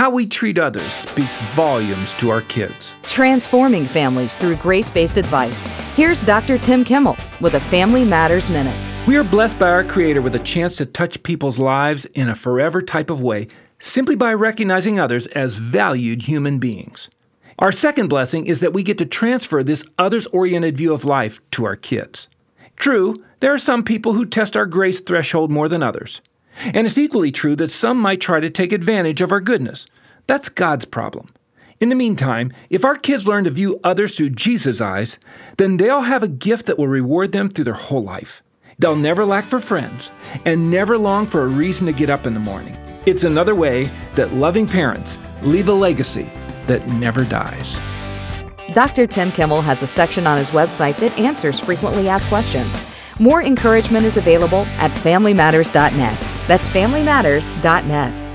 How we treat others speaks volumes to our kids. Transforming families through grace based advice. Here's Dr. Tim Kimmel with a Family Matters Minute. We are blessed by our Creator with a chance to touch people's lives in a forever type of way simply by recognizing others as valued human beings. Our second blessing is that we get to transfer this others oriented view of life to our kids. True, there are some people who test our grace threshold more than others. And it's equally true that some might try to take advantage of our goodness. That's God's problem. In the meantime, if our kids learn to view others through Jesus' eyes, then they'll have a gift that will reward them through their whole life. They'll never lack for friends and never long for a reason to get up in the morning. It's another way that loving parents leave a legacy that never dies. Dr. Tim Kimmel has a section on his website that answers frequently asked questions. More encouragement is available at FamilyMatters.net. That's FamilyMatters.net.